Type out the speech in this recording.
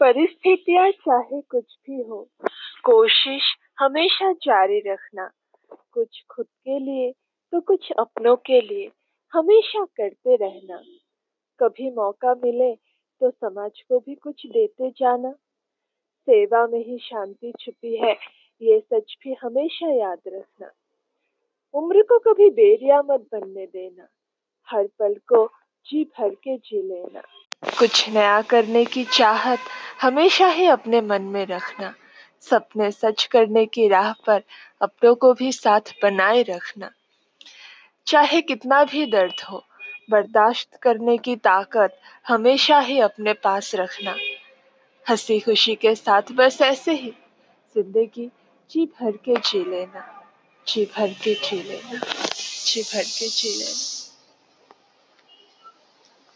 परिस्थितियाँ चाहे कुछ भी हो, कोशिश हमेशा जारी रखना। कुछ खुद के लिए तो कुछ अपनों के लिए। हमेशा करते रहना। कभी मौका मिले तो समाज को भी कुछ देते जाना। सेवा में ही शांति छुपी है, ये सच भी हमेशा याद रखना। उम्र को कभी बेरिया मत बनने देना। हर पल को जी भर के जी लेना। कुछ नया करने की चाहत हमेशा ही अपने मन में रखना। सपने सच करने की राह पर अपनों को भी साथ बनाए रखना। चाहे कितना भी दर्द हो, बर्दाश्त करने की ताकत हमेशा ही अपने पास रखना। हँसी खुशी के साथ बस ऐसे ही, ज़िंदगी जी भर के जी लेना। जी भर के जी लेना। जी भर के जी लेना।